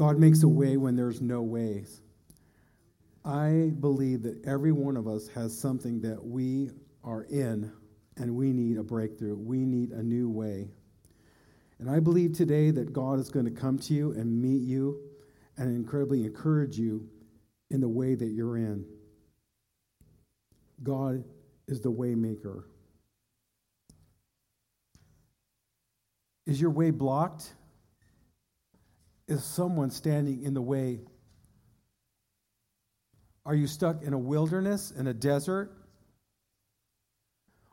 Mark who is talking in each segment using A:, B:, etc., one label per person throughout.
A: God makes a way when there's no ways. I believe that every one of us has something that we are in and we need a breakthrough. We need a new way. And I believe today that God is going to come to you and meet you and incredibly encourage you in the way that you're in. God is the waymaker. Is your way blocked? Is someone standing in the way? Are you stuck in a wilderness, in a desert?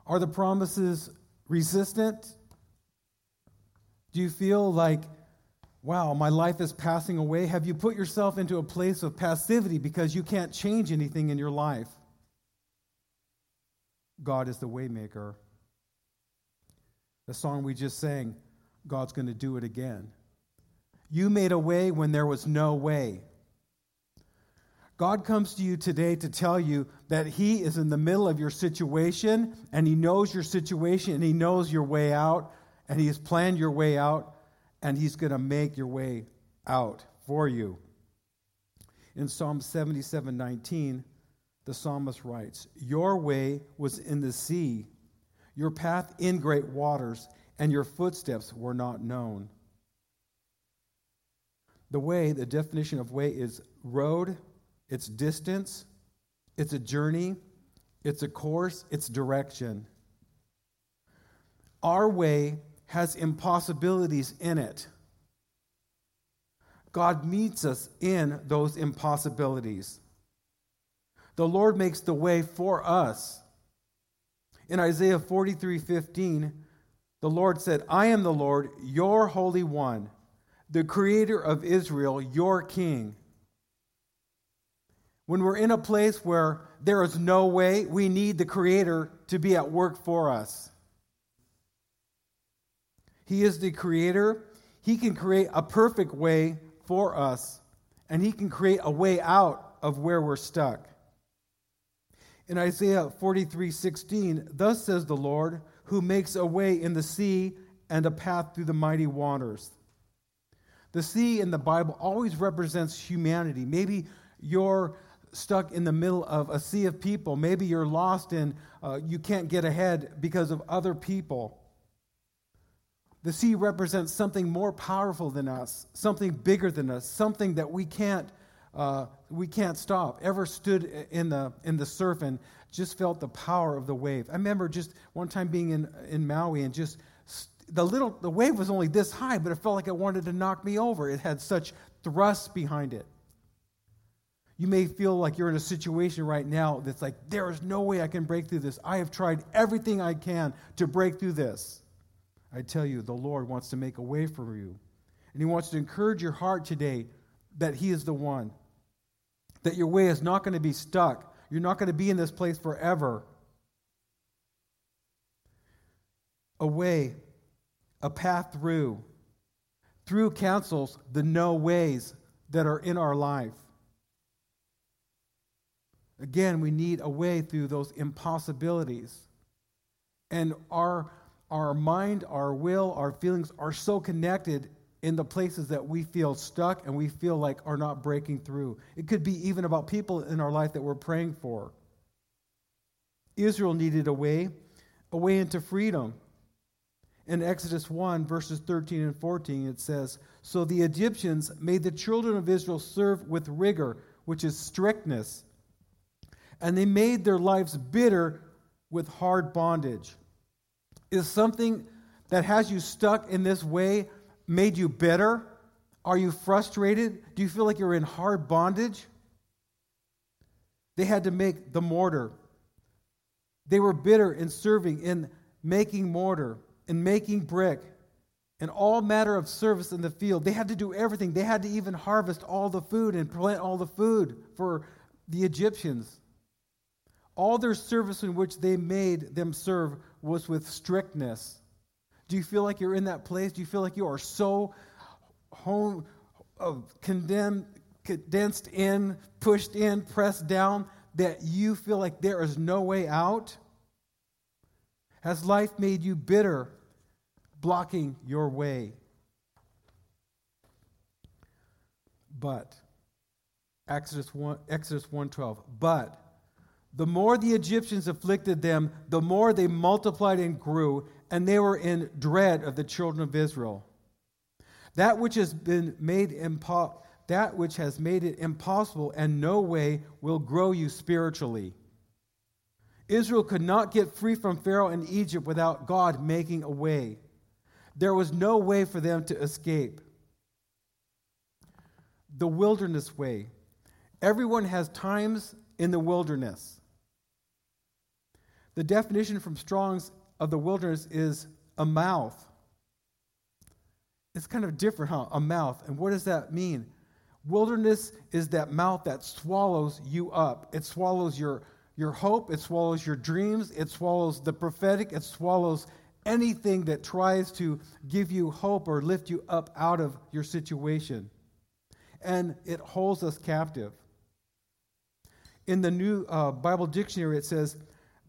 A: Are the promises resistant? Do you feel like, wow, my life is passing away? Have you put yourself into a place of passivity because you can't change anything in your life? God is the waymaker. The song we just sang, God's going to do it again. You made a way when there was no way. God comes to you today to tell you that He is in the middle of your situation and He knows your situation and He knows your way out and He has planned your way out and He's going to make your way out for you. In Psalm 77 19, the psalmist writes, Your way was in the sea, your path in great waters, and your footsteps were not known. The way, the definition of way is road, it's distance, it's a journey, it's a course, it's direction. Our way has impossibilities in it. God meets us in those impossibilities. The Lord makes the way for us. In Isaiah 43 15, the Lord said, I am the Lord, your Holy One, the Creator of Israel, your King. When we're in a place where there is no way, we need the Creator to be at work for us. He is the Creator. He can create a perfect way for us, and He can create a way out of where we're stuck. In Isaiah 43 16, thus says the Lord, who makes a way in the sea and a path through the mighty waters. The sea in the Bible always represents humanity. Maybe you're stuck in the middle of a sea of people. Maybe you're lost and uh, you can't get ahead because of other people. The sea represents something more powerful than us, something bigger than us, something that we can't uh, we can't stop. Ever stood in the in the surf and just felt the power of the wave. I remember just one time being in in Maui and just the little the wave was only this high, but it felt like it wanted to knock me over. It had such thrust behind it. You may feel like you're in a situation right now that's like, there is no way I can break through this. I have tried everything I can to break through this. I tell you, the Lord wants to make a way for you. And He wants to encourage your heart today that He is the one. That your way is not going to be stuck. You're not going to be in this place forever. A way, a path through. Through cancels the no ways that are in our life. Again, we need a way through those impossibilities. And our, our mind, our will, our feelings are so connected in the places that we feel stuck and we feel like are not breaking through. It could be even about people in our life that we're praying for. Israel needed a way, a way into freedom. In Exodus 1, verses 13 and 14, it says So the Egyptians made the children of Israel serve with rigor, which is strictness, and they made their lives bitter with hard bondage. Is something that has you stuck in this way made you bitter? Are you frustrated? Do you feel like you're in hard bondage? They had to make the mortar. They were bitter in serving, in making mortar, in making brick, and all matter of service in the field. They had to do everything. They had to even harvest all the food and plant all the food for the Egyptians. All their service in which they made them serve was with strictness. Do you feel like you're in that place? Do you feel like you are so home, uh, condemned, condensed in, pushed in, pressed down that you feel like there is no way out? Has life made you bitter, blocking your way? but Exodus 1 Exodus 1:12 but the more the Egyptians afflicted them the more they multiplied and grew and they were in dread of the children of Israel. That which has been made impo- that which has made it impossible and no way will grow you spiritually. Israel could not get free from Pharaoh and Egypt without God making a way there was no way for them to escape the wilderness way Everyone has times in the wilderness. The definition from Strong's of the wilderness is a mouth. It's kind of different, huh? A mouth. And what does that mean? Wilderness is that mouth that swallows you up. It swallows your, your hope, it swallows your dreams, it swallows the prophetic, it swallows anything that tries to give you hope or lift you up out of your situation. And it holds us captive. In the New uh, Bible Dictionary, it says,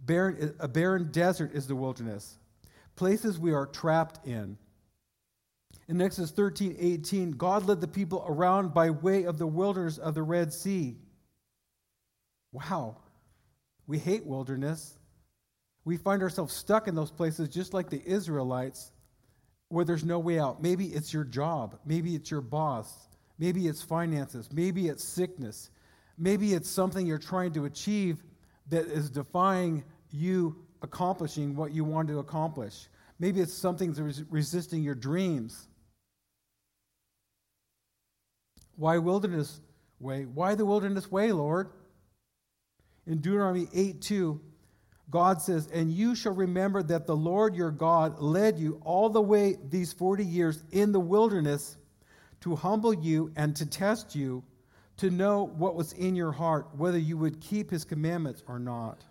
A: barren, a barren desert is the wilderness, places we are trapped in. In Exodus 13, 18, God led the people around by way of the wilderness of the Red Sea. Wow. We hate wilderness. We find ourselves stuck in those places just like the Israelites where there's no way out. Maybe it's your job. Maybe it's your boss. Maybe it's finances. Maybe it's sickness. Maybe it's something you're trying to achieve that is defying you accomplishing what you want to accomplish. Maybe it's something that's resisting your dreams. Why wilderness way? Why the wilderness way, Lord? In Deuteronomy 8 2, God says, And you shall remember that the Lord your God led you all the way these 40 years in the wilderness to humble you and to test you to know what was in your heart, whether you would keep his commandments or not.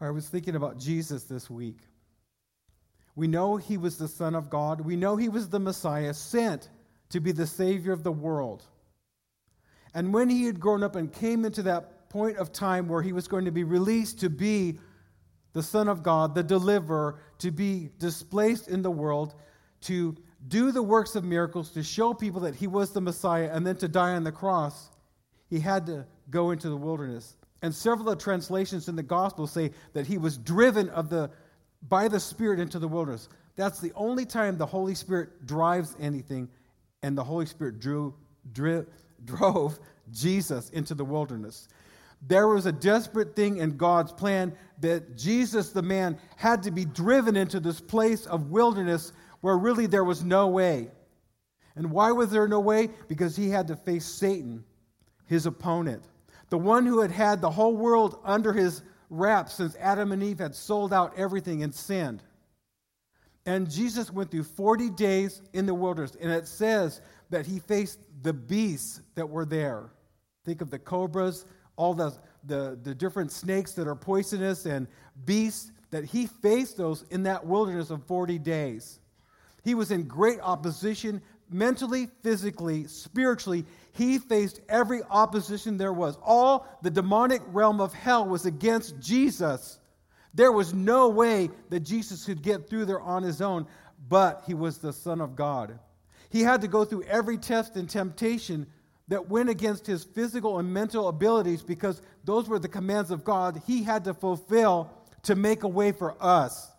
A: I was thinking about Jesus this week. We know he was the Son of God. We know he was the Messiah sent to be the Savior of the world. And when he had grown up and came into that point of time where he was going to be released to be the Son of God, the deliverer, to be displaced in the world, to do the works of miracles, to show people that he was the Messiah, and then to die on the cross, he had to go into the wilderness. And several of the translations in the gospel say that he was driven of the, by the Spirit into the wilderness. That's the only time the Holy Spirit drives anything, and the Holy Spirit drew, drew, drove Jesus into the wilderness. There was a desperate thing in God's plan that Jesus, the man, had to be driven into this place of wilderness where really there was no way. And why was there no way? Because he had to face Satan, his opponent, the one who had had the whole world under his wrap since Adam and Eve had sold out everything and sinned. And Jesus went through 40 days in the wilderness, and it says that he faced the beasts that were there. Think of the cobras, all the, the, the different snakes that are poisonous and beasts, that he faced those in that wilderness of 40 days. He was in great opposition mentally, physically, spiritually. He faced every opposition there was. All the demonic realm of hell was against Jesus. There was no way that Jesus could get through there on his own, but he was the Son of God. He had to go through every test and temptation that went against his physical and mental abilities because those were the commands of God he had to fulfill to make a way for us.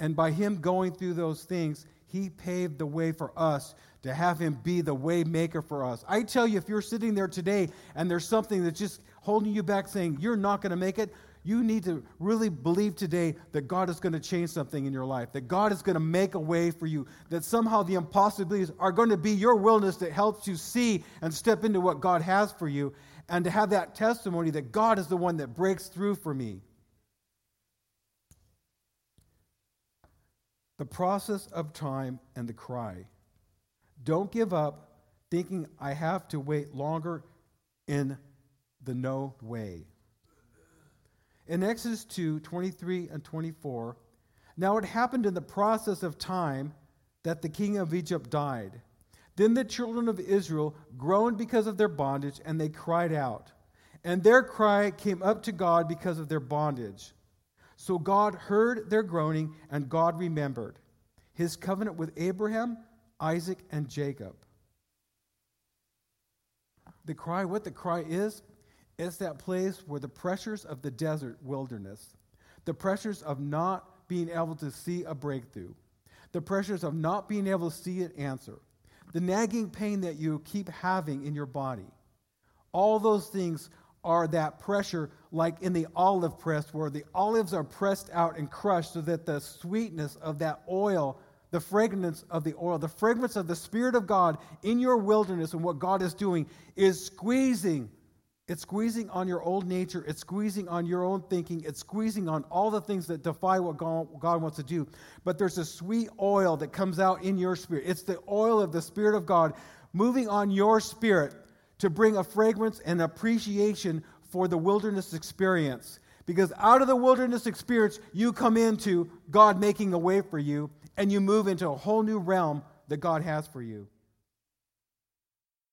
A: And by him going through those things, he paved the way for us to have him be the way maker for us. I tell you, if you're sitting there today and there's something that's just holding you back saying you're not going to make it, you need to really believe today that God is going to change something in your life, that God is going to make a way for you, that somehow the impossibilities are going to be your willingness that helps you see and step into what God has for you, and to have that testimony that God is the one that breaks through for me. The process of time and the cry. Don't give up thinking I have to wait longer in the no way. In Exodus 2 23 and 24, now it happened in the process of time that the king of Egypt died. Then the children of Israel groaned because of their bondage, and they cried out. And their cry came up to God because of their bondage. So God heard their groaning, and God remembered his covenant with Abraham, Isaac, and Jacob. The cry, what the cry is, is that place where the pressures of the desert wilderness, the pressures of not being able to see a breakthrough, the pressures of not being able to see an answer, the nagging pain that you keep having in your body, all those things are that pressure, like in the olive press, where the olives are pressed out and crushed so that the sweetness of that oil, the fragrance of the oil, the fragrance of the Spirit of God in your wilderness and what God is doing is squeezing. It's squeezing on your old nature. It's squeezing on your own thinking. It's squeezing on all the things that defy what God, wants to do. But there's a sweet oil that comes out in your spirit. It's the oil of the Spirit of God moving on your spirit to bring a fragrance and appreciation for the wilderness experience. Because out of the wilderness experience, you come into God making a way for you, and you move into a whole new realm that God has for you.